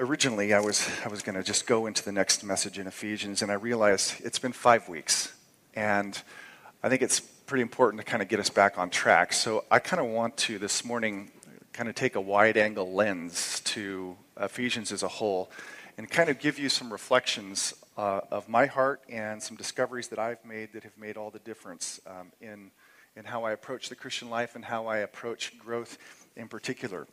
originally I was, I was going to just go into the next message in Ephesians, and I realized it's been five weeks. And I think it's pretty important to kind of get us back on track. So I kind of want to this morning kind of take a wide angle lens to Ephesians as a whole and kind of give you some reflections uh, of my heart and some discoveries that I've made that have made all the difference um, in, in how I approach the Christian life and how I approach growth in particular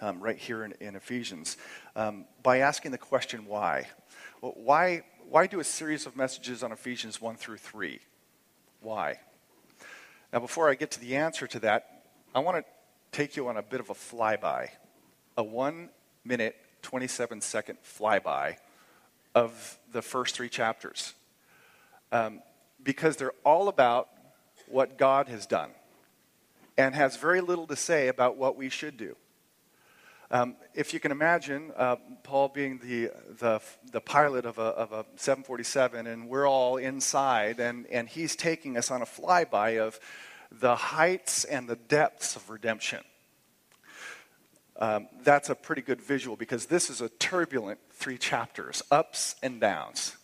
um, right here in, in Ephesians, um, by asking the question why. Well, why. Why do a series of messages on Ephesians 1 through 3? Why? Now, before I get to the answer to that, I want to take you on a bit of a flyby, a one minute, 27 second flyby of the first three chapters. Um, because they're all about what God has done and has very little to say about what we should do. Um, if you can imagine uh, Paul being the, the, the pilot of a, of a 747, and we're all inside, and, and he's taking us on a flyby of the heights and the depths of redemption. Um, that's a pretty good visual because this is a turbulent three chapters, ups and downs.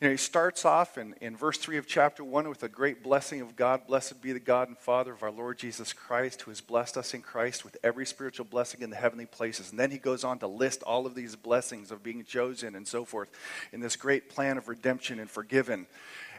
You know, he starts off in, in verse 3 of chapter 1 with a great blessing of God. Blessed be the God and Father of our Lord Jesus Christ, who has blessed us in Christ with every spiritual blessing in the heavenly places. And then he goes on to list all of these blessings of being chosen and so forth in this great plan of redemption and forgiven.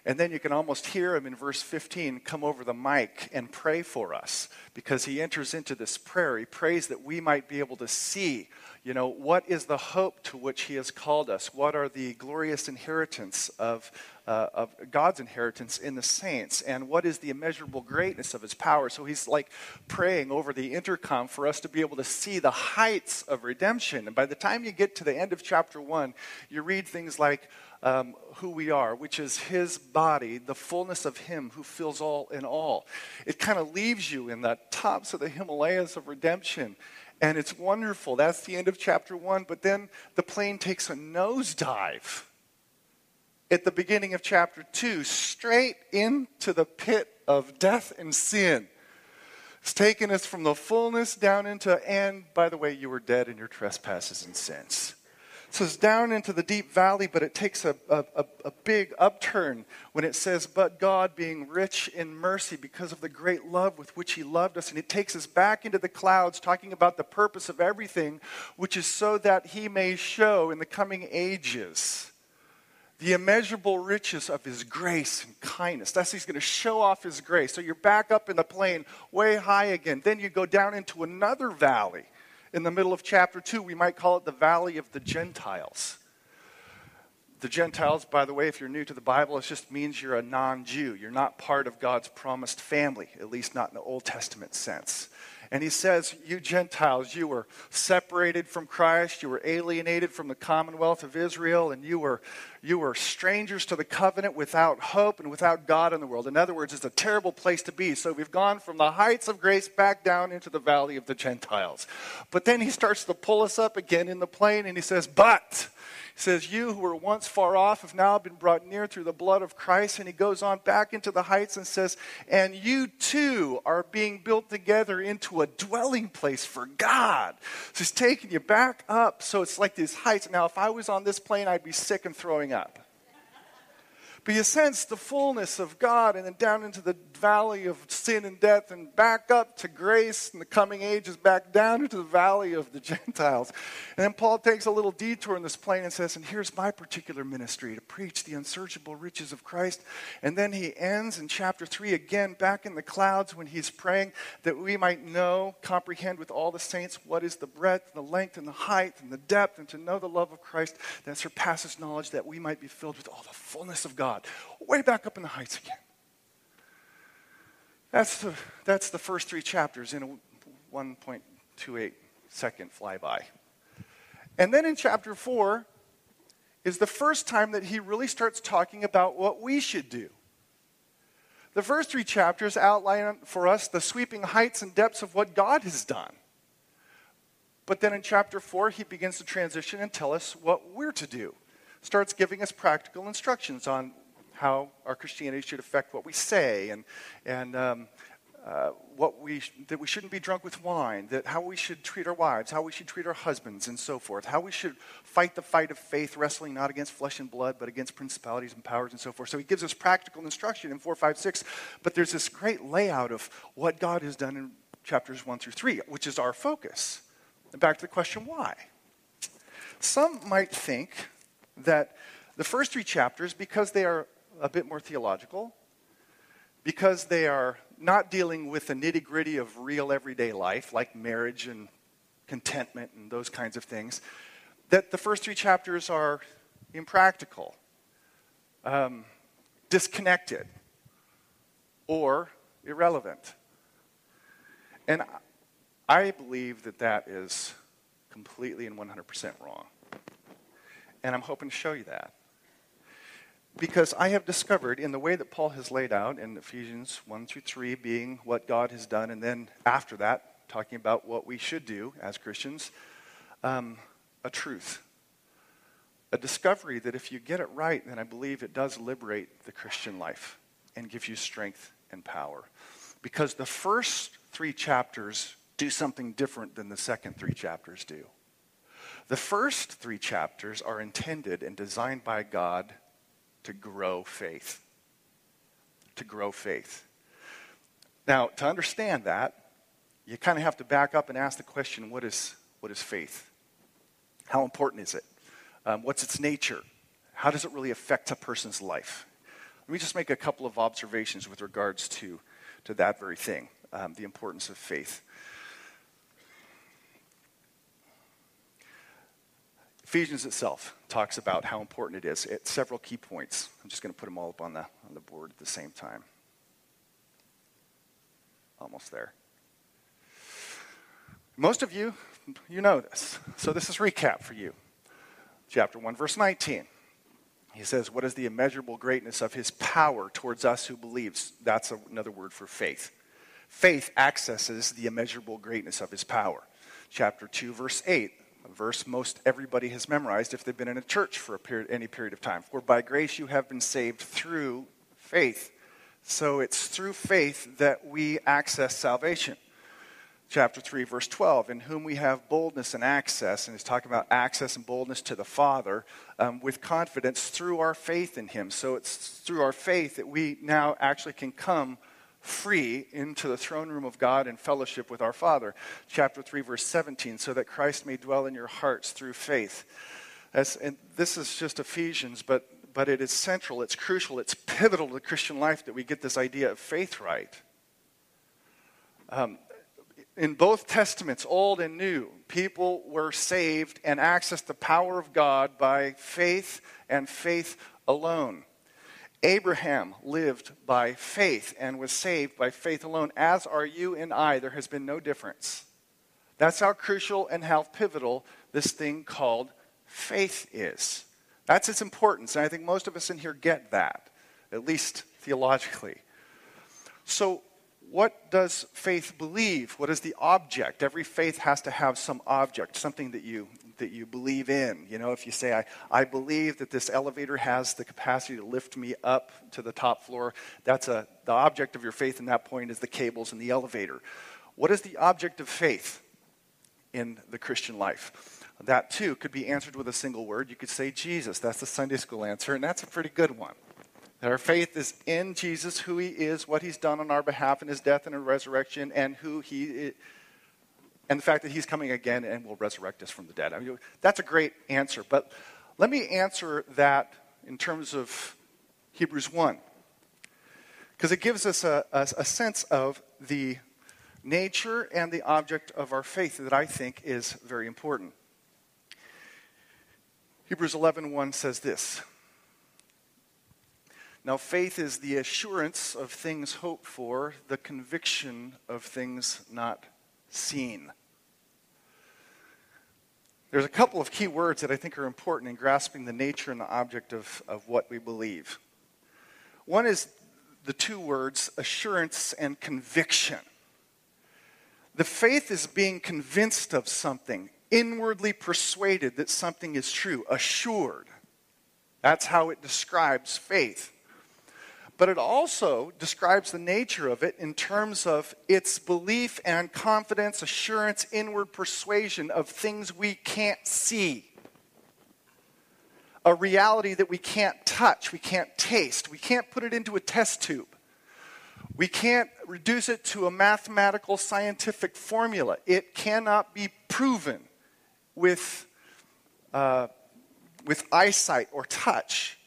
And then you can almost hear him in verse 15 come over the mic and pray for us because he enters into this prayer. He prays that we might be able to see, you know, what is the hope to which he has called us? What are the glorious inheritance of, uh, of God's inheritance in the saints? And what is the immeasurable greatness of his power? So he's like praying over the intercom for us to be able to see the heights of redemption. And by the time you get to the end of chapter 1, you read things like, um, who we are, which is His body, the fullness of Him who fills all in all. It kind of leaves you in the tops of the Himalayas of redemption. And it's wonderful. That's the end of chapter one. But then the plane takes a nosedive at the beginning of chapter two, straight into the pit of death and sin. It's taken us from the fullness down into, and by the way, you were dead in your trespasses and sins. It's down into the deep valley, but it takes a, a, a, big upturn when it says, But God being rich in mercy because of the great love with which He loved us. And it takes us back into the clouds, talking about the purpose of everything, which is so that He may show in the coming ages the immeasurable riches of his grace and kindness. That's he's going to show off his grace. So you're back up in the plane, way high again. Then you go down into another valley in the middle of chapter 2, we might call it the Valley of the Gentiles. The Gentiles, by the way, if you're new to the Bible, it just means you're a non Jew. You're not part of God's promised family, at least not in the Old Testament sense. And he says, You Gentiles, you were separated from Christ, you were alienated from the commonwealth of Israel, and you were, you were strangers to the covenant without hope and without God in the world. In other words, it's a terrible place to be. So we've gone from the heights of grace back down into the valley of the Gentiles. But then he starts to pull us up again in the plane, and he says, But says, You who were once far off have now been brought near through the blood of Christ. And he goes on back into the heights and says, And you too are being built together into a dwelling place for God. So he's taking you back up. So it's like these heights. Now, if I was on this plane, I'd be sick and throwing up. But you sense the fullness of God and then down into the valley of sin and death and back up to grace and the coming ages, back down into the valley of the Gentiles. And then Paul takes a little detour in this plane and says, And here's my particular ministry to preach the unsearchable riches of Christ. And then he ends in chapter 3 again, back in the clouds when he's praying that we might know, comprehend with all the saints what is the breadth, the length, and the height, and the depth, and to know the love of Christ that surpasses knowledge, that we might be filled with all the fullness of. God, way back up in the heights again. That's the, that's the first three chapters in a 1.28 second flyby. And then in chapter 4 is the first time that he really starts talking about what we should do. The first three chapters outline for us the sweeping heights and depths of what God has done. But then in chapter 4, he begins to transition and tell us what we're to do. Starts giving us practical instructions on how our Christianity should affect what we say and, and um, uh, what we, that we shouldn't be drunk with wine, that how we should treat our wives, how we should treat our husbands, and so forth, how we should fight the fight of faith, wrestling not against flesh and blood, but against principalities and powers, and so forth. So he gives us practical instruction in 4, 5, 6, but there's this great layout of what God has done in chapters 1 through 3, which is our focus. And back to the question why? Some might think that the first three chapters, because they are a bit more theological, because they are not dealing with the nitty gritty of real everyday life, like marriage and contentment and those kinds of things, that the first three chapters are impractical, um, disconnected, or irrelevant. And I believe that that is completely and 100% wrong. And I'm hoping to show you that. Because I have discovered in the way that Paul has laid out in Ephesians 1 through 3 being what God has done, and then after that, talking about what we should do as Christians, um, a truth. A discovery that if you get it right, then I believe it does liberate the Christian life and give you strength and power. Because the first three chapters do something different than the second three chapters do. The first three chapters are intended and designed by God to grow faith. To grow faith. Now, to understand that, you kind of have to back up and ask the question what is, what is faith? How important is it? Um, what's its nature? How does it really affect a person's life? Let me just make a couple of observations with regards to, to that very thing um, the importance of faith. Ephesians itself talks about how important it is at several key points. I'm just going to put them all up on the, on the board at the same time. Almost there. Most of you, you know this. So this is recap for you. Chapter 1, verse 19. He says, What is the immeasurable greatness of his power towards us who believes? That's another word for faith. Faith accesses the immeasurable greatness of his power. Chapter 2, verse 8 a verse most everybody has memorized if they've been in a church for a period, any period of time. For by grace you have been saved through faith. So it's through faith that we access salvation. Chapter 3, verse 12, in whom we have boldness and access, and he's talking about access and boldness to the Father um, with confidence through our faith in him. So it's through our faith that we now actually can come free into the throne room of God in fellowship with our Father. Chapter 3, verse 17, so that Christ may dwell in your hearts through faith. And this is just Ephesians, but, but it is central, it's crucial, it's pivotal to Christian life that we get this idea of faith right. Um, in both testaments, Old and New, people were saved and accessed the power of God by faith and faith alone. Abraham lived by faith and was saved by faith alone, as are you and I. There has been no difference. That's how crucial and how pivotal this thing called faith is. That's its importance, and I think most of us in here get that, at least theologically. So, what does faith believe? What is the object? Every faith has to have some object, something that you that you believe in. You know, if you say, I, I believe that this elevator has the capacity to lift me up to the top floor, that's a, the object of your faith in that point is the cables in the elevator. What is the object of faith in the Christian life? That too could be answered with a single word. You could say Jesus. That's the Sunday school answer, and that's a pretty good one. That our faith is in Jesus, who he is, what he's done on our behalf in his death and his resurrection, and who he is and the fact that he's coming again and will resurrect us from the dead. I mean, that's a great answer. But let me answer that in terms of Hebrews 1, because it gives us a, a, a sense of the nature and the object of our faith that I think is very important. Hebrews 11:1 says this. Now faith is the assurance of things hoped for, the conviction of things not seen. There's a couple of key words that I think are important in grasping the nature and the object of, of what we believe. One is the two words assurance and conviction. The faith is being convinced of something, inwardly persuaded that something is true, assured. That's how it describes faith. But it also describes the nature of it in terms of its belief and confidence, assurance, inward persuasion of things we can't see. A reality that we can't touch, we can't taste, we can't put it into a test tube. We can't reduce it to a mathematical scientific formula. It cannot be proven with, uh, with eyesight or touch.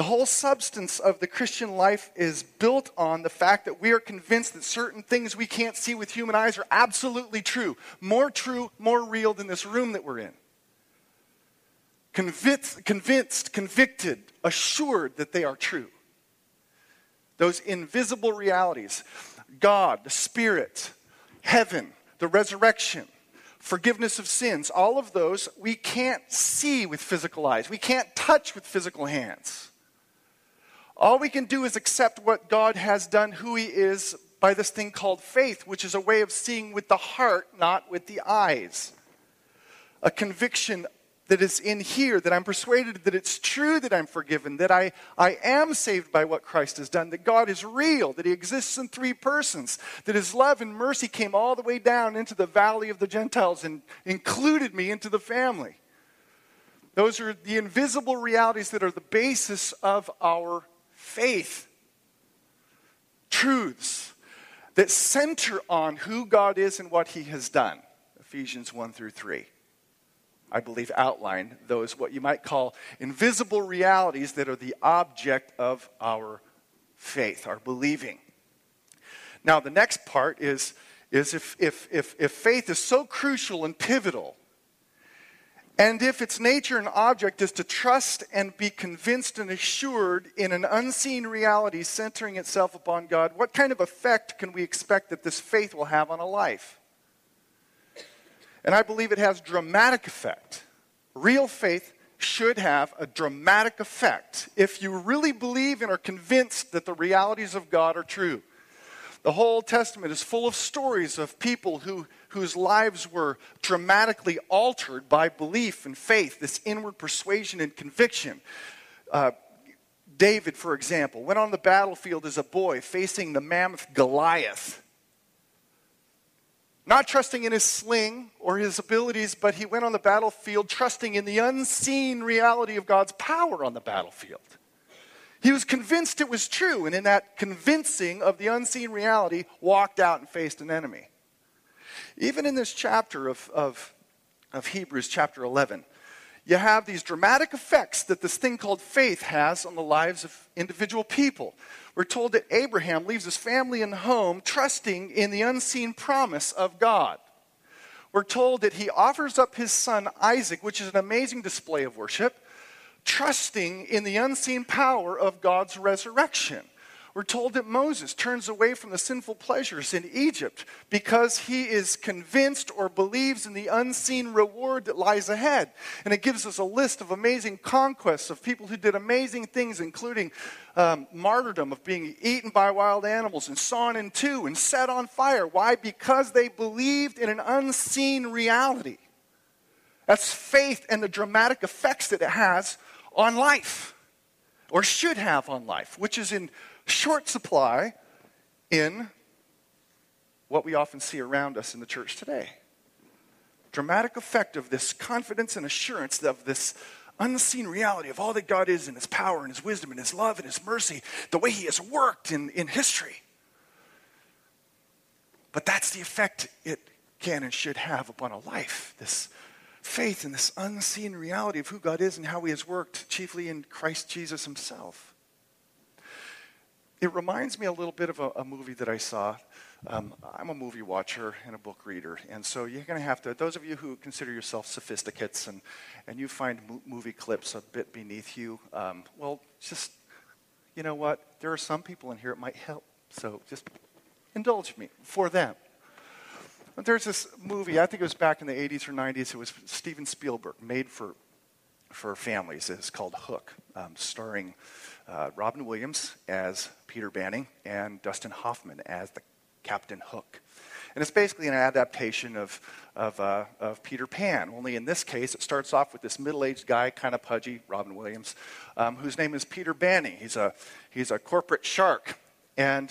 The whole substance of the Christian life is built on the fact that we are convinced that certain things we can't see with human eyes are absolutely true. More true, more real than this room that we're in. Convinced, convinced convicted, assured that they are true. Those invisible realities God, the Spirit, heaven, the resurrection, forgiveness of sins, all of those we can't see with physical eyes, we can't touch with physical hands. All we can do is accept what God has done, who He is, by this thing called faith, which is a way of seeing with the heart, not with the eyes. A conviction that is in here, that I'm persuaded that it's true that I'm forgiven, that I, I am saved by what Christ has done, that God is real, that He exists in three persons, that His love and mercy came all the way down into the valley of the Gentiles and included me into the family. Those are the invisible realities that are the basis of our faith, truths that center on who God is and what He has done. Ephesians 1 through 3. I believe, outline those, what you might call invisible realities that are the object of our faith, our believing. Now, the next part is, is if, if, if, if faith is so crucial and pivotal and if its nature and object is to trust and be convinced and assured in an unseen reality centering itself upon God, what kind of effect can we expect that this faith will have on a life? And I believe it has dramatic effect. Real faith should have a dramatic effect if you really believe and are convinced that the realities of God are true. The whole Testament is full of stories of people who, whose lives were dramatically altered by belief and faith, this inward persuasion and conviction. Uh, David, for example, went on the battlefield as a boy facing the mammoth Goliath. Not trusting in his sling or his abilities, but he went on the battlefield trusting in the unseen reality of God's power on the battlefield. He was convinced it was true, and in that convincing of the unseen reality, walked out and faced an enemy. Even in this chapter of, of, of Hebrews, chapter 11, you have these dramatic effects that this thing called faith has on the lives of individual people. We're told that Abraham leaves his family and home trusting in the unseen promise of God. We're told that he offers up his son Isaac, which is an amazing display of worship trusting in the unseen power of God's resurrection. We're told that Moses turns away from the sinful pleasures in Egypt because he is convinced or believes in the unseen reward that lies ahead. And it gives us a list of amazing conquests of people who did amazing things, including um, martyrdom, of being eaten by wild animals and sawn in two and set on fire. Why? Because they believed in an unseen reality. That's faith and the dramatic effects that it has on life, or should have on life, which is in short supply in what we often see around us in the church today. Dramatic effect of this confidence and assurance of this unseen reality of all that God is and His power and His wisdom and His love and His mercy, the way He has worked in, in history. But that's the effect it can and should have upon a life this faith in this unseen reality of who God is and how He has worked, chiefly in Christ Jesus Himself. It reminds me a little bit of a, a movie that I saw. Um, I'm a movie watcher and a book reader, and so you're going to have to, those of you who consider yourself sophisticates and, and you find mo- movie clips a bit beneath you, um, well, just, you know what? There are some people in here it might help. So just indulge me for them. There's this movie, I think it was back in the 80s or 90s, it was Steven Spielberg, made for, for families. It's called Hook, um, starring uh, Robin Williams as Peter Banning and Dustin Hoffman as the Captain Hook. And it's basically an adaptation of, of, uh, of Peter Pan, only in this case, it starts off with this middle aged guy, kind of pudgy, Robin Williams, um, whose name is Peter Banning. He's a, he's a corporate shark and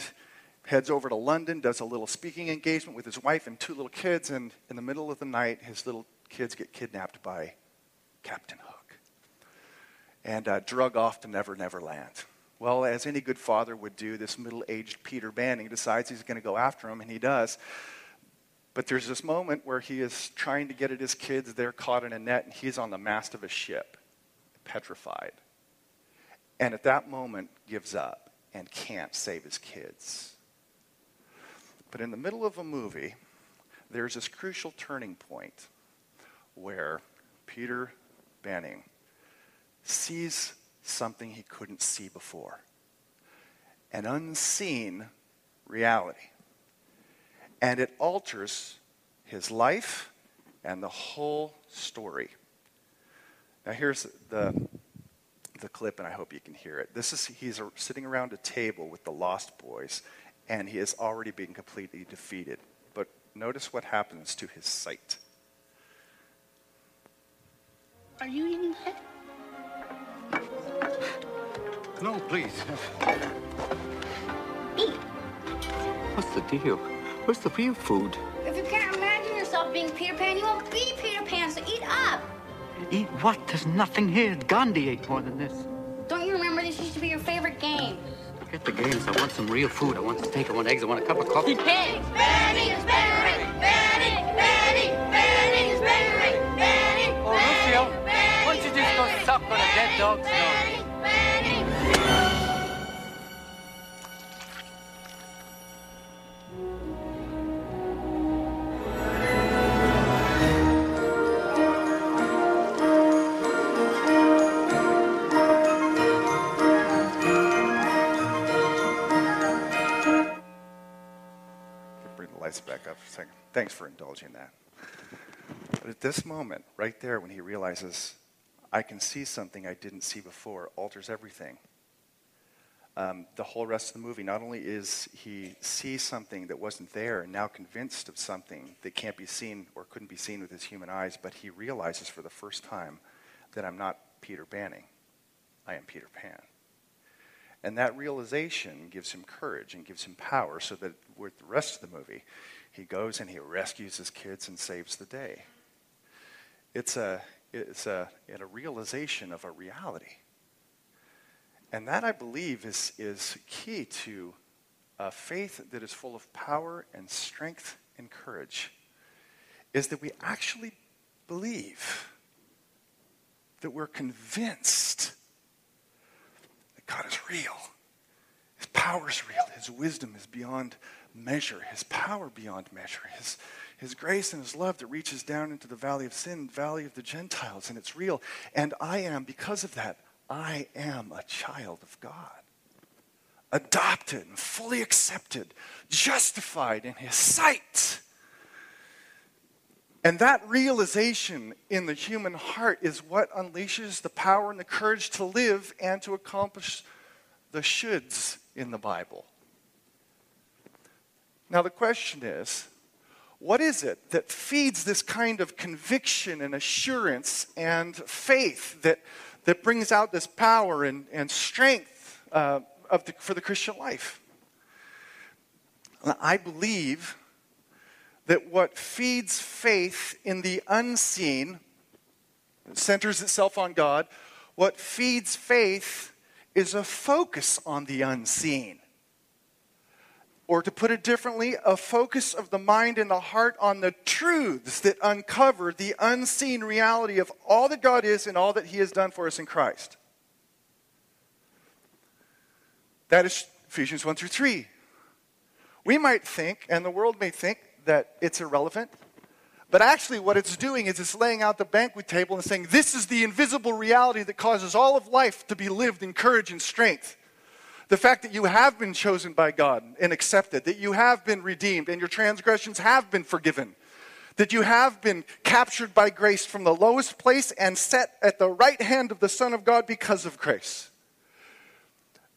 heads over to London, does a little speaking engagement with his wife and two little kids, and in the middle of the night, his little kids get kidnapped by Captain Hook and uh, drug off to Never Never Land. Well, as any good father would do, this middle aged Peter Banning decides he's going to go after him, and he does. But there's this moment where he is trying to get at his kids. They're caught in a net, and he's on the mast of a ship, petrified. And at that moment, gives up and can't save his kids. But in the middle of a movie, there's this crucial turning point where Peter Banning sees something he couldn't see before an unseen reality. And it alters his life and the whole story. Now, here's the, the clip, and I hope you can hear it. This is he's sitting around a table with the Lost Boys, and he is already being completely defeated. But notice what happens to his sight. Are you eating it? No, please. Eat. What's the deal? Where's the real food? If you can't imagine yourself being Peter Pan, you won't be Peter Pan, so eat up. Eat what? There's nothing here. Gandhi ate more than this. Don't you remember this used to be your favorite game? Forget the games. I want some real food. I want steak. I want eggs. I want a cup of coffee. Pigs! Banning is is Banning! Banning! Oh, Rufio, why don't you just go suck on a dead dog's nose? Thanks for indulging that. But at this moment, right there, when he realizes, I can see something I didn't see before, alters everything. Um, the whole rest of the movie, not only is he sees something that wasn't there and now convinced of something that can't be seen or couldn't be seen with his human eyes, but he realizes for the first time that I'm not Peter Banning. I am Peter Pan. And that realization gives him courage and gives him power so that with the rest of the movie, he goes and he rescues his kids and saves the day. It's a, it's a, a realization of a reality. And that, I believe, is, is key to a faith that is full of power and strength and courage, is that we actually believe that we're convinced that God is real. His power is real. His wisdom is beyond measure. His power beyond measure. His, his grace and his love that reaches down into the valley of sin, valley of the Gentiles, and it's real. And I am, because of that, I am a child of God. Adopted and fully accepted, justified in his sight. And that realization in the human heart is what unleashes the power and the courage to live and to accomplish the shoulds in the Bible. Now, the question is what is it that feeds this kind of conviction and assurance and faith that, that brings out this power and, and strength uh, of the, for the Christian life? I believe that what feeds faith in the unseen centers itself on God. What feeds faith is a focus on the unseen. Or to put it differently, a focus of the mind and the heart on the truths that uncover the unseen reality of all that God is and all that He has done for us in Christ. That is Ephesians 1 through 3. We might think, and the world may think, that it's irrelevant. But actually, what it's doing is it's laying out the banquet table and saying, This is the invisible reality that causes all of life to be lived in courage and strength. The fact that you have been chosen by God and accepted, that you have been redeemed and your transgressions have been forgiven, that you have been captured by grace from the lowest place and set at the right hand of the Son of God because of grace.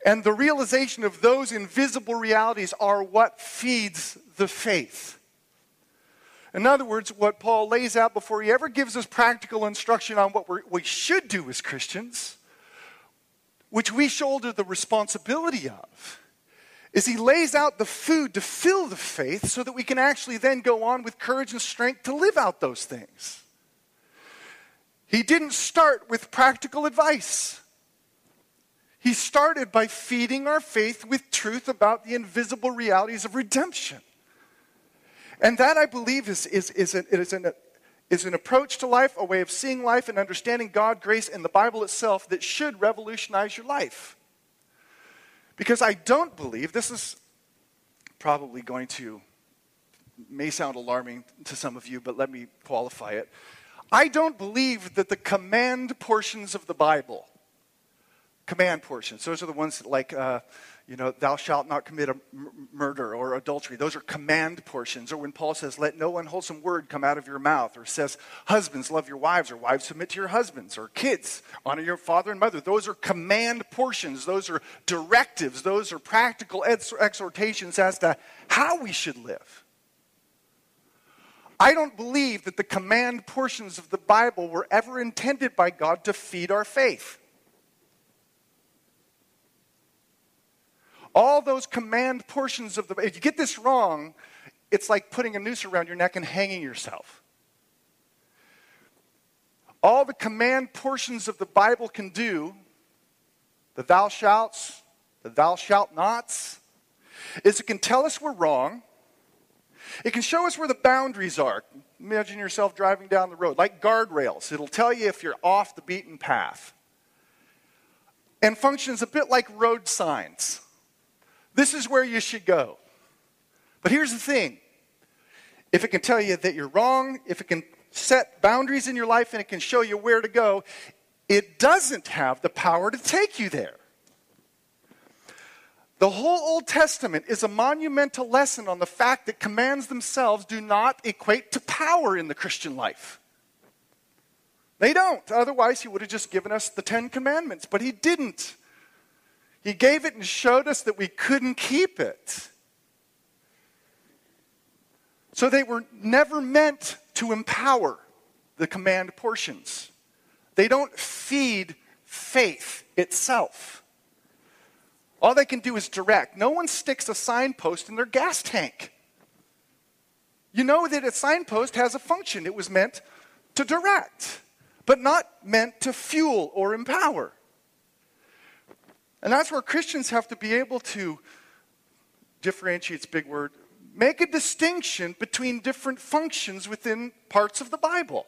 And the realization of those invisible realities are what feeds the faith. In other words, what Paul lays out before he ever gives us practical instruction on what we should do as Christians, which we shoulder the responsibility of, is he lays out the food to fill the faith so that we can actually then go on with courage and strength to live out those things. He didn't start with practical advice. He started by feeding our faith with truth about the invisible realities of redemption. And that, I believe, is, is, is, an, is, an, is an approach to life, a way of seeing life and understanding God, grace, and the Bible itself that should revolutionize your life. Because I don't believe, this is probably going to, may sound alarming to some of you, but let me qualify it. I don't believe that the command portions of the Bible, command portions, those are the ones that like, uh, you know, thou shalt not commit a m- murder or adultery. Those are command portions. Or when Paul says, let no unwholesome word come out of your mouth, or says, husbands, love your wives, or wives, submit to your husbands, or kids, honor your father and mother. Those are command portions. Those are directives. Those are practical ex- exhortations as to how we should live. I don't believe that the command portions of the Bible were ever intended by God to feed our faith. All those command portions of the if you get this wrong, it's like putting a noose around your neck and hanging yourself. All the command portions of the Bible can do, the thou shalt, the thou shalt nots, is it can tell us we're wrong. It can show us where the boundaries are. Imagine yourself driving down the road, like guardrails. It'll tell you if you're off the beaten path. And functions a bit like road signs. This is where you should go. But here's the thing if it can tell you that you're wrong, if it can set boundaries in your life and it can show you where to go, it doesn't have the power to take you there. The whole Old Testament is a monumental lesson on the fact that commands themselves do not equate to power in the Christian life. They don't. Otherwise, he would have just given us the Ten Commandments, but he didn't. He gave it and showed us that we couldn't keep it. So they were never meant to empower the command portions. They don't feed faith itself. All they can do is direct. No one sticks a signpost in their gas tank. You know that a signpost has a function. It was meant to direct, but not meant to fuel or empower. And that's where Christians have to be able to differentiate's big word, make a distinction between different functions within parts of the Bible.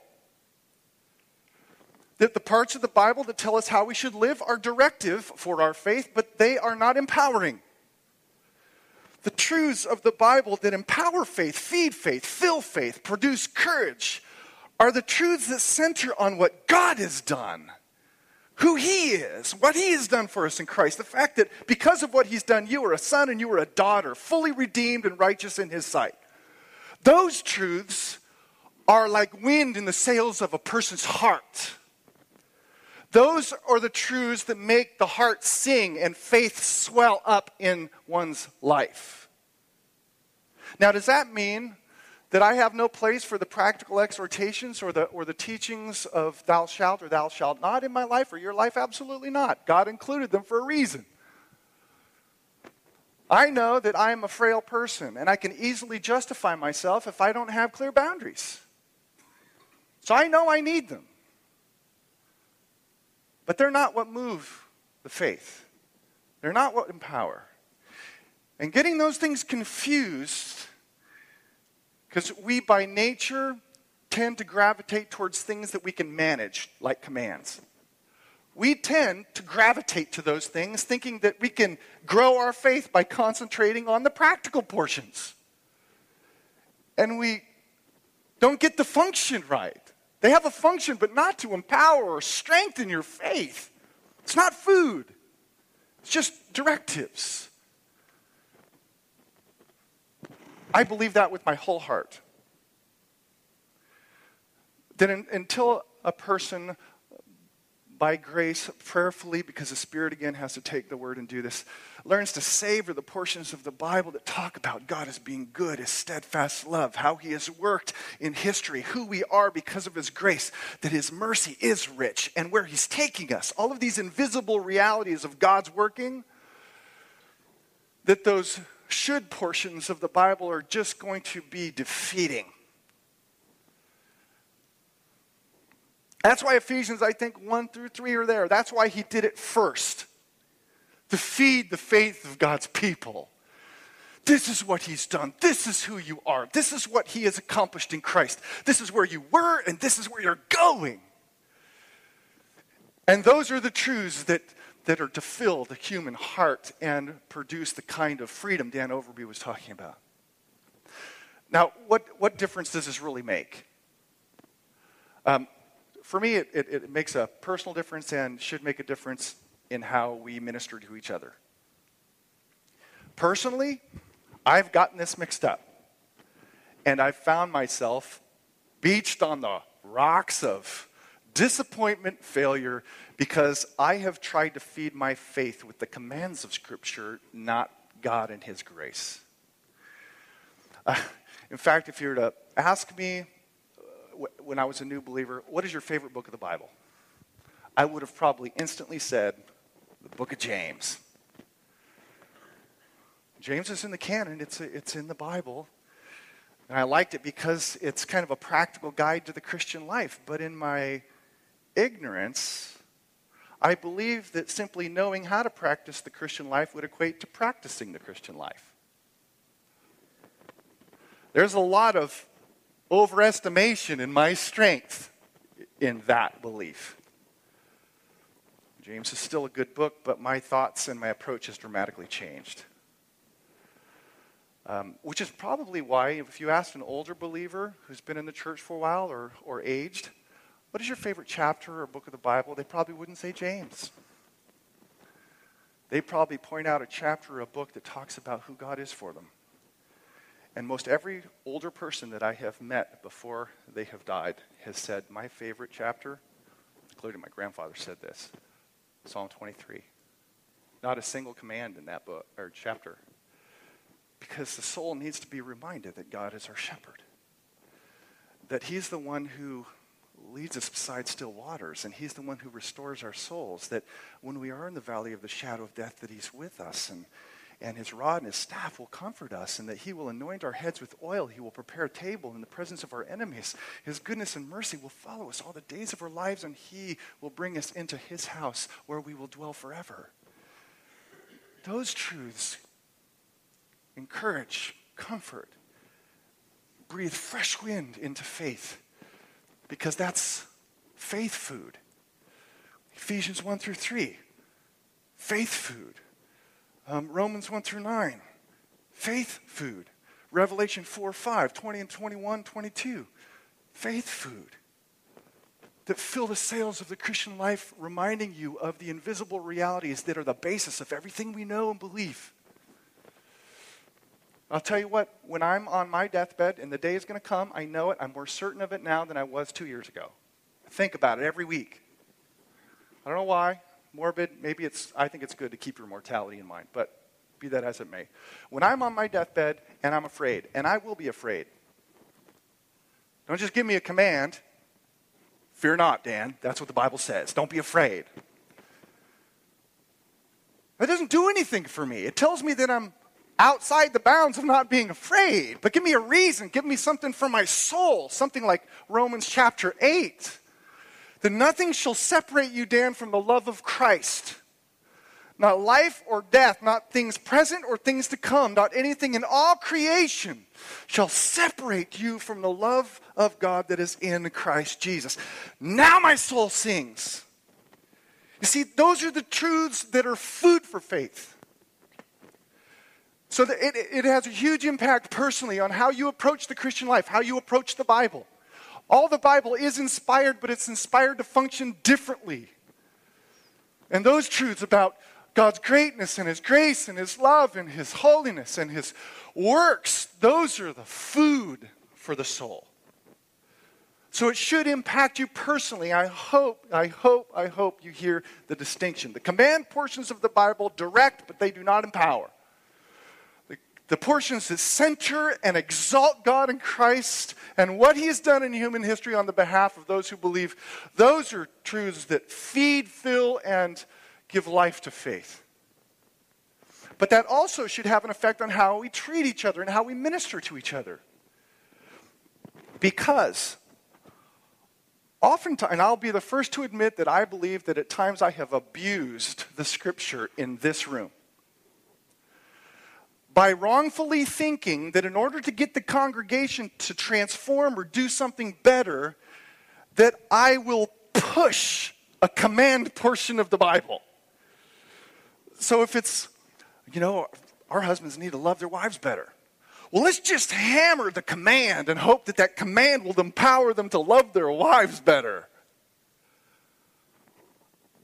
That the parts of the Bible that tell us how we should live are directive for our faith, but they are not empowering. The truths of the Bible that empower faith, feed faith, fill faith, produce courage, are the truths that center on what God has done who He is, what He has done for us in Christ, the fact that because of what He's done, you are a son and you are a daughter, fully redeemed and righteous in His sight. Those truths are like wind in the sails of a person's heart. Those are the truths that make the heart sing and faith swell up in one's life. Now, does that mean that I have no place for the practical exhortations or the, or the teachings of thou shalt or thou shalt not in my life or your life? Absolutely not. God included them for a reason. I know that I am a frail person and I can easily justify myself if I don't have clear boundaries. So I know I need them. But they're not what move the faith, they're not what empower. And getting those things confused because we, by nature, tend to gravitate towards things that we can manage, like commands. We tend to gravitate to those things thinking that we can grow our faith by concentrating on the practical portions. And we don't get the function right. They have a function, but not to empower or strengthen your faith. It's not food, it's just directives. I believe that with my whole heart. That until a person, by grace prayerfully because the Spirit again has to take the word and do this, learns to savor the portions of the Bible that talk about God as being good, his steadfast love, how he has worked in history, who we are because of his grace, that his mercy is rich, and where he's taking us. All of these invisible realities of God's working, that those should portions of the Bible are just going to be defeating. That's why Ephesians, I think, 1 through 3 are there. That's why he did it first to feed the faith of God's people. This is what he's done. This is who you are. This is what he has accomplished in Christ. This is where you were, and this is where you're going. And those are the truths that, that are to fill the human heart and produce the kind of freedom Dan Overby was talking about. Now, what, what difference does this really make? Um, for me, it, it, it makes a personal difference and should make a difference in how we minister to each other. Personally, I've gotten this mixed up. And I've found myself beached on the rocks of disappointment, failure, because I have tried to feed my faith with the commands of Scripture, not God and His grace. Uh, in fact, if you were to ask me when I was a new believer, what is your favorite book of the Bible? I would have probably instantly said, the book of James. James is in the canon, it's, it's in the Bible. And I liked it because it's kind of a practical guide to the Christian life. But in my ignorance, I believe that simply knowing how to practice the Christian life would equate to practicing the Christian life. There's a lot of overestimation in my strength in that belief. James is still a good book, but my thoughts and my approach has dramatically changed. Um, which is probably why, if you ask an older believer who's been in the church for a while or, or aged, what is your favorite chapter or book of the Bible? They probably wouldn't say James. They probably point out a chapter or a book that talks about who God is for them. And most every older person that I have met before they have died has said, My favorite chapter, including my grandfather said this Psalm 23. Not a single command in that book or chapter. Because the soul needs to be reminded that God is our shepherd. That He's the one who leads us beside still waters, and He's the one who restores our souls. That when we are in the valley of the shadow of death, that He's with us. And and his rod and his staff will comfort us, and that he will anoint our heads with oil. He will prepare a table in the presence of our enemies. His goodness and mercy will follow us all the days of our lives, and he will bring us into his house where we will dwell forever. Those truths encourage, comfort, breathe fresh wind into faith, because that's faith food. Ephesians 1 through 3, faith food. Um, Romans 1 through 9, faith food. Revelation 4 5, 20 and 21, 22, faith food. That fill the sails of the Christian life, reminding you of the invisible realities that are the basis of everything we know and believe. I'll tell you what, when I'm on my deathbed and the day is going to come, I know it. I'm more certain of it now than I was two years ago. I think about it every week. I don't know why morbid. Maybe it's, I think it's good to keep your mortality in mind, but be that as it may. When I'm on my deathbed and I'm afraid, and I will be afraid, don't just give me a command. Fear not, Dan. That's what the Bible says. Don't be afraid. That doesn't do anything for me. It tells me that I'm outside the bounds of not being afraid. But give me a reason. Give me something for my soul. Something like Romans chapter 8 that nothing shall separate you, Dan, from the love of Christ. Not life or death, not things present or things to come, not anything in all creation shall separate you from the love of God that is in Christ Jesus. Now my soul sings. You see, those are the truths that are food for faith. So it, it has a huge impact personally on how you approach the Christian life, how you approach the Bible. All the Bible is inspired, but it's inspired to function differently. And those truths about God's greatness and His grace and His love and His holiness and His works, those are the food for the soul. So it should impact you personally. I hope, I hope, I hope you hear the distinction. The command portions of the Bible direct, but they do not empower. The, portions that center and exalt God in Christ and what He has done in human history on the behalf of those who believe, those are truths that feed, fill, and give life to faith. But that also should have an effect on how we treat each other and how we minister to each other. Because oftentimes, and I'll be the first to admit that I believe that at times I have abused the scripture in this room. By wrongfully thinking that in order to get the congregation to transform or do something better, that I will push a command portion of the Bible. So if it's, you know, our husbands need to love their wives better. Well, let's just hammer the command and hope that that command will empower them to love their wives better.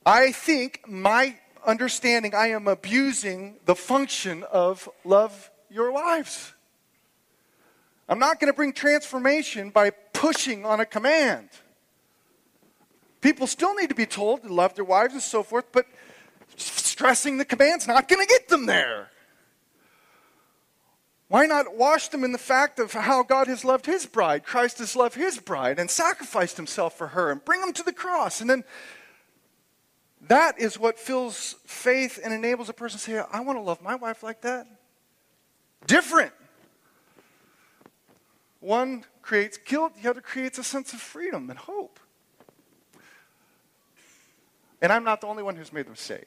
I think my understanding, I am abusing the function of love your wives. I'm not going to bring transformation by pushing on a command. People still need to be told to love their wives and so forth, but stressing the command's not going to get them there. Why not wash them in the fact of how God has loved his bride? Christ has loved his bride and sacrificed himself for her and bring them to the cross. And then that is what fills faith and enables a person to say, I want to love my wife like that. Different. One creates guilt, the other creates a sense of freedom and hope. And I'm not the only one who's made the mistake.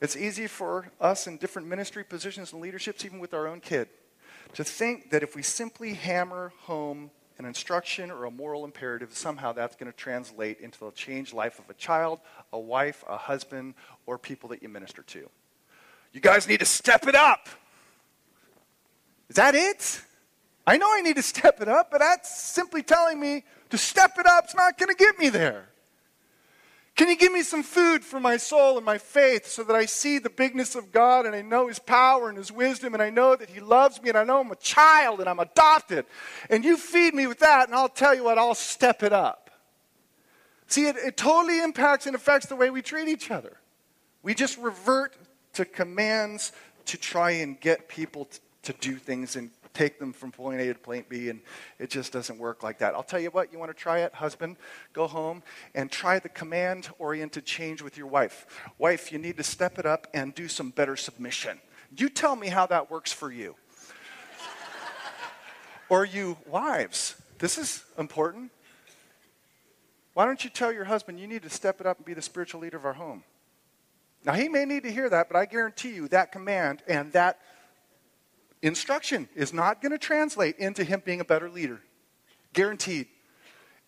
It's easy for us in different ministry positions and leaderships, even with our own kid, to think that if we simply hammer home an instruction or a moral imperative, somehow that's going to translate into the changed life of a child, a wife, a husband, or people that you minister to. You guys need to step it up. Is that it? I know I need to step it up, but that's simply telling me to step it up is not going to get me there. Can you give me some food for my soul and my faith so that I see the bigness of God and I know His power and His wisdom and I know that He loves me and I know I'm a child and I'm adopted? And you feed me with that and I'll tell you what, I'll step it up. See, it, it totally impacts and affects the way we treat each other. We just revert to commands to try and get people to, to do things and take them from point A to point B, and it just doesn't work like that. I'll tell you what, you want to try it, husband? Go home and try the command oriented change with your wife. Wife, you need to step it up and do some better submission. You tell me how that works for you. or you wives, this is important. Why don't you tell your husband you need to step it up and be the spiritual leader of our home? Now, he may need to hear that, but I guarantee you that command and that instruction is not going to translate into him being a better leader. Guaranteed.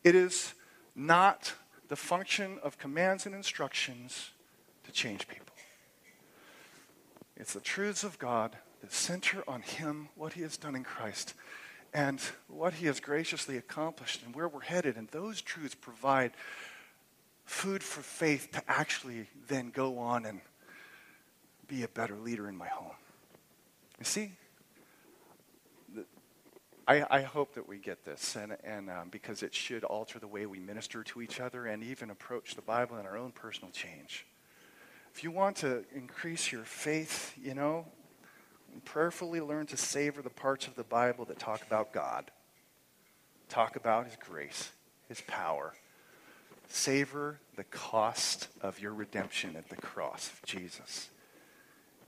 It is not the function of commands and instructions to change people. It's the truths of God that center on Him, what He has done in Christ, and what He has graciously accomplished, and where we're headed. And those truths provide food for faith to actually then go on and be a better leader in my home. You see, I, I, hope that we get this, and, and um, because it should alter the way we minister to each other and even approach the Bible in our own personal change. If you want to increase your faith, you know, prayerfully learn to savor the parts of the Bible that talk about God, talk about His grace, His power. Savor the cost of your redemption at the cross of Jesus.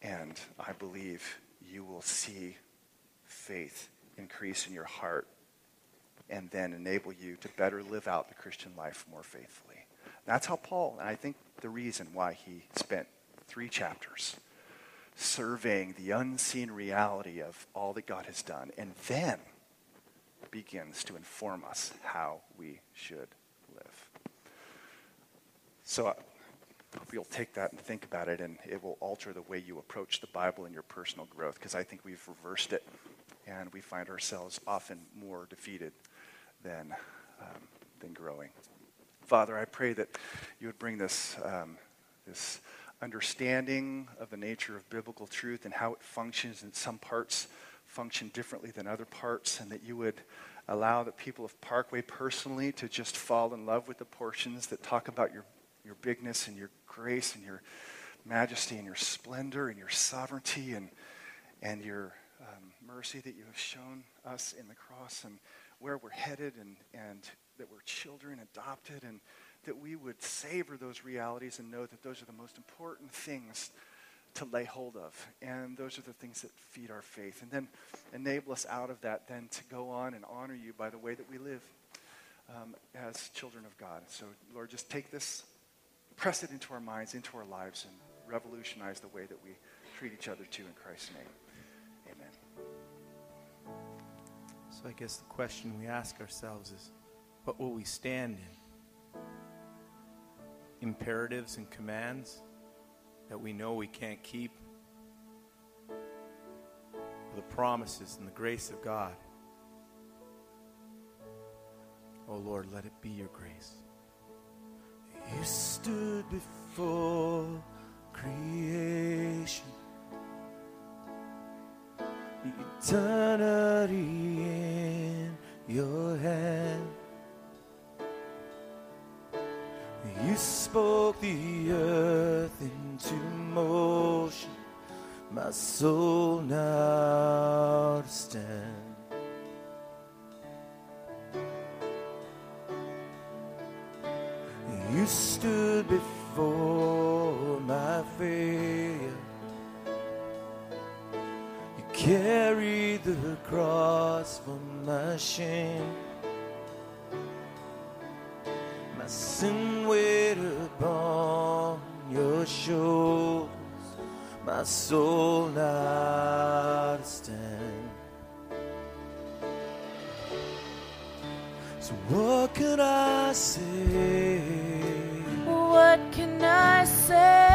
And I believe you will see faith increase in your heart and then enable you to better live out the Christian life more faithfully. That's how Paul, and I think the reason why he spent three chapters surveying the unseen reality of all that God has done, and then begins to inform us how we should live. So I hope you'll take that and think about it, and it will alter the way you approach the Bible in your personal growth, because I think we've reversed it and we find ourselves often more defeated than, um, than growing. Father, I pray that you would bring this, um, this understanding of the nature of biblical truth and how it functions, and some parts function differently than other parts, and that you would allow the people of Parkway personally to just fall in love with the portions that talk about your, your bigness and your grace and your majesty and your splendor and your sovereignty and, and your um, mercy that you have shown us in the cross and where we're headed and, and that we're children adopted and that we would savor those realities and know that those are the most important things to lay hold of. And those are the things that feed our faith. And then enable us out of that then to go on and honor you by the way that we live um, as children of God. So, Lord, just take this, press it into our minds, into our lives, and revolutionize the way that we treat each other too in Christ's name. So I guess the question we ask ourselves is what will we stand in? Imperatives and commands that we know we can't keep? Or the promises and the grace of God? Oh Lord, let it be your grace. You stood before creation eternity in your hand. You spoke the earth into motion, my soul now to for my shame. My sin weighed upon your shoulders. My soul now to stand. So what can I say? What can I say?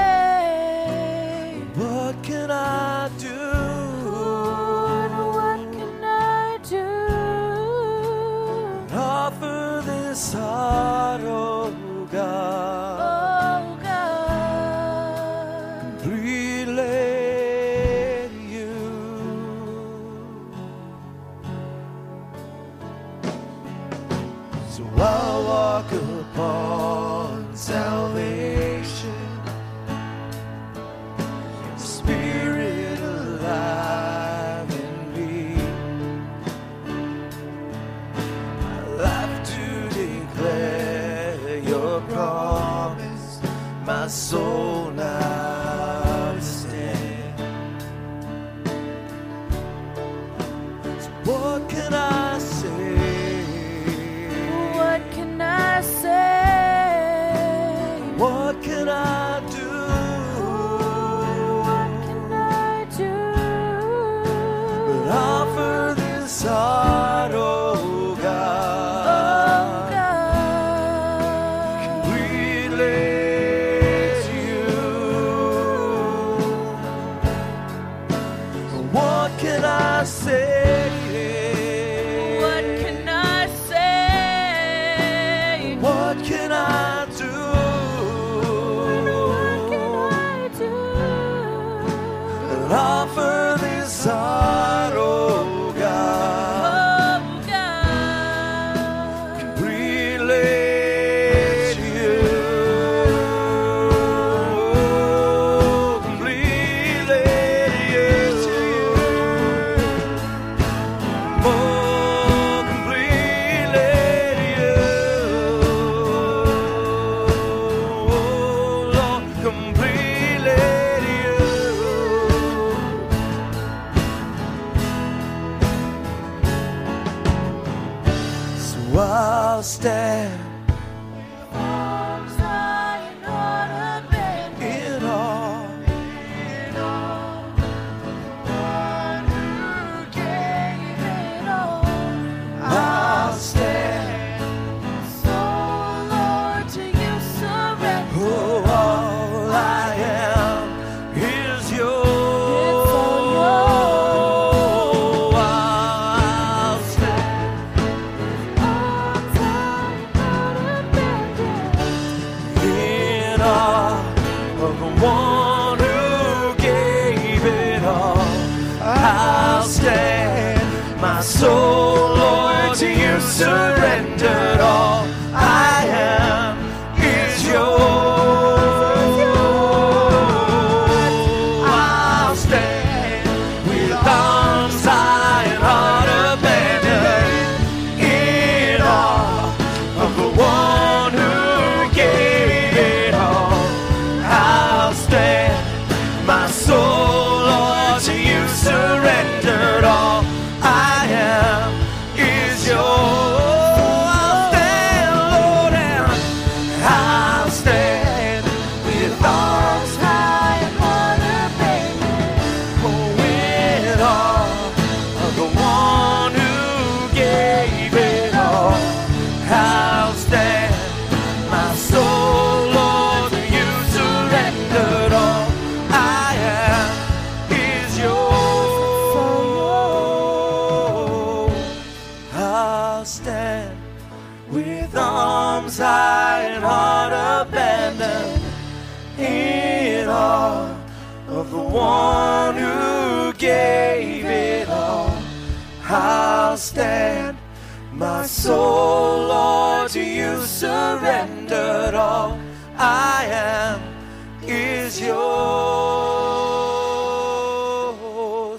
soul, Lord, to you surrender.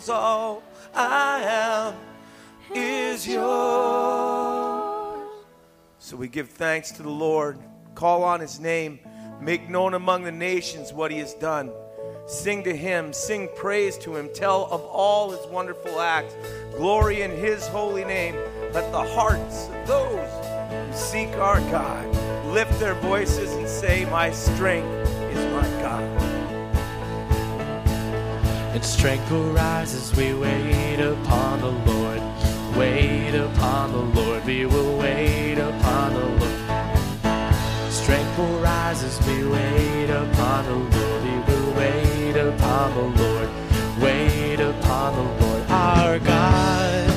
All I am is yours. So we give thanks to the Lord, call on his name, make known among the nations what he has done. Sing to him, sing praise to him, tell of all his wonderful acts. Glory in his holy name. Let the hearts of those who seek our God lift their voices and say, My strength is my God and strength will rise as we wait upon the Lord. Wait upon the Lord, we will wait upon the Lord. Strength will rise as we wait upon the Lord, we will wait upon the Lord. Wait upon the Lord, our God.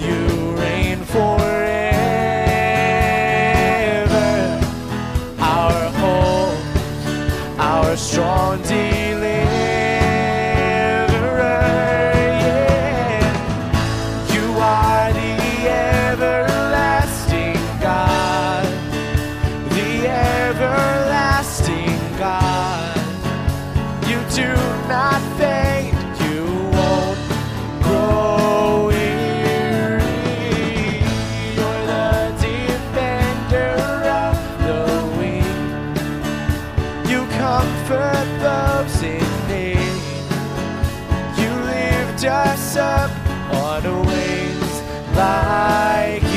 You reign forever, our hope, our strong deep. comfort those in need. You lift us up on wings like.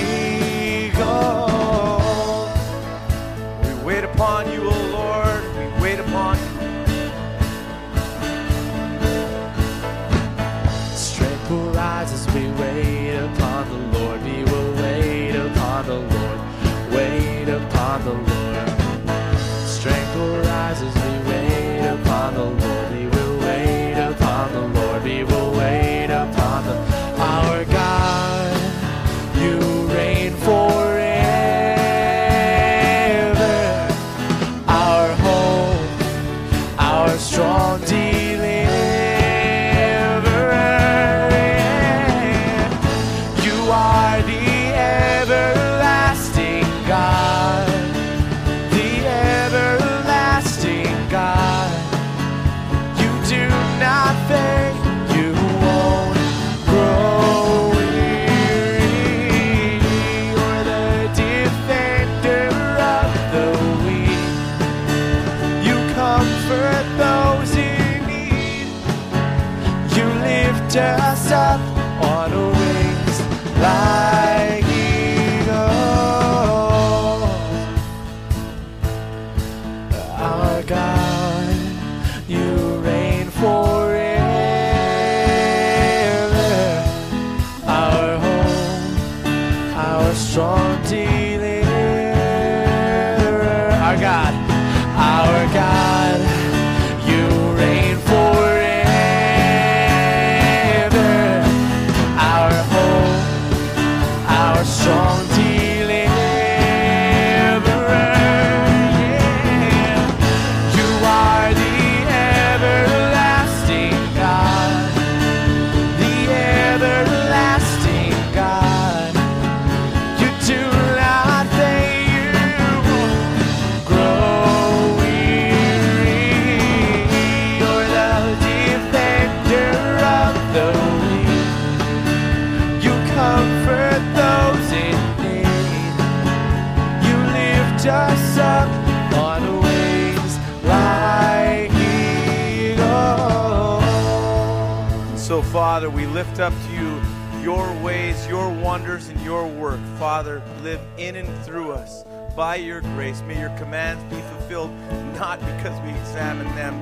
Lift up to you your ways, your wonders, and your work. Father, live in and through us by your grace. May your commands be fulfilled not because we examine them,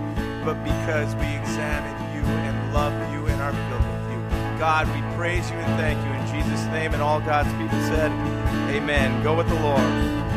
but because we examine you and love you and are filled with you. God, we praise you and thank you in Jesus' name. And all God's people said, Amen. Go with the Lord.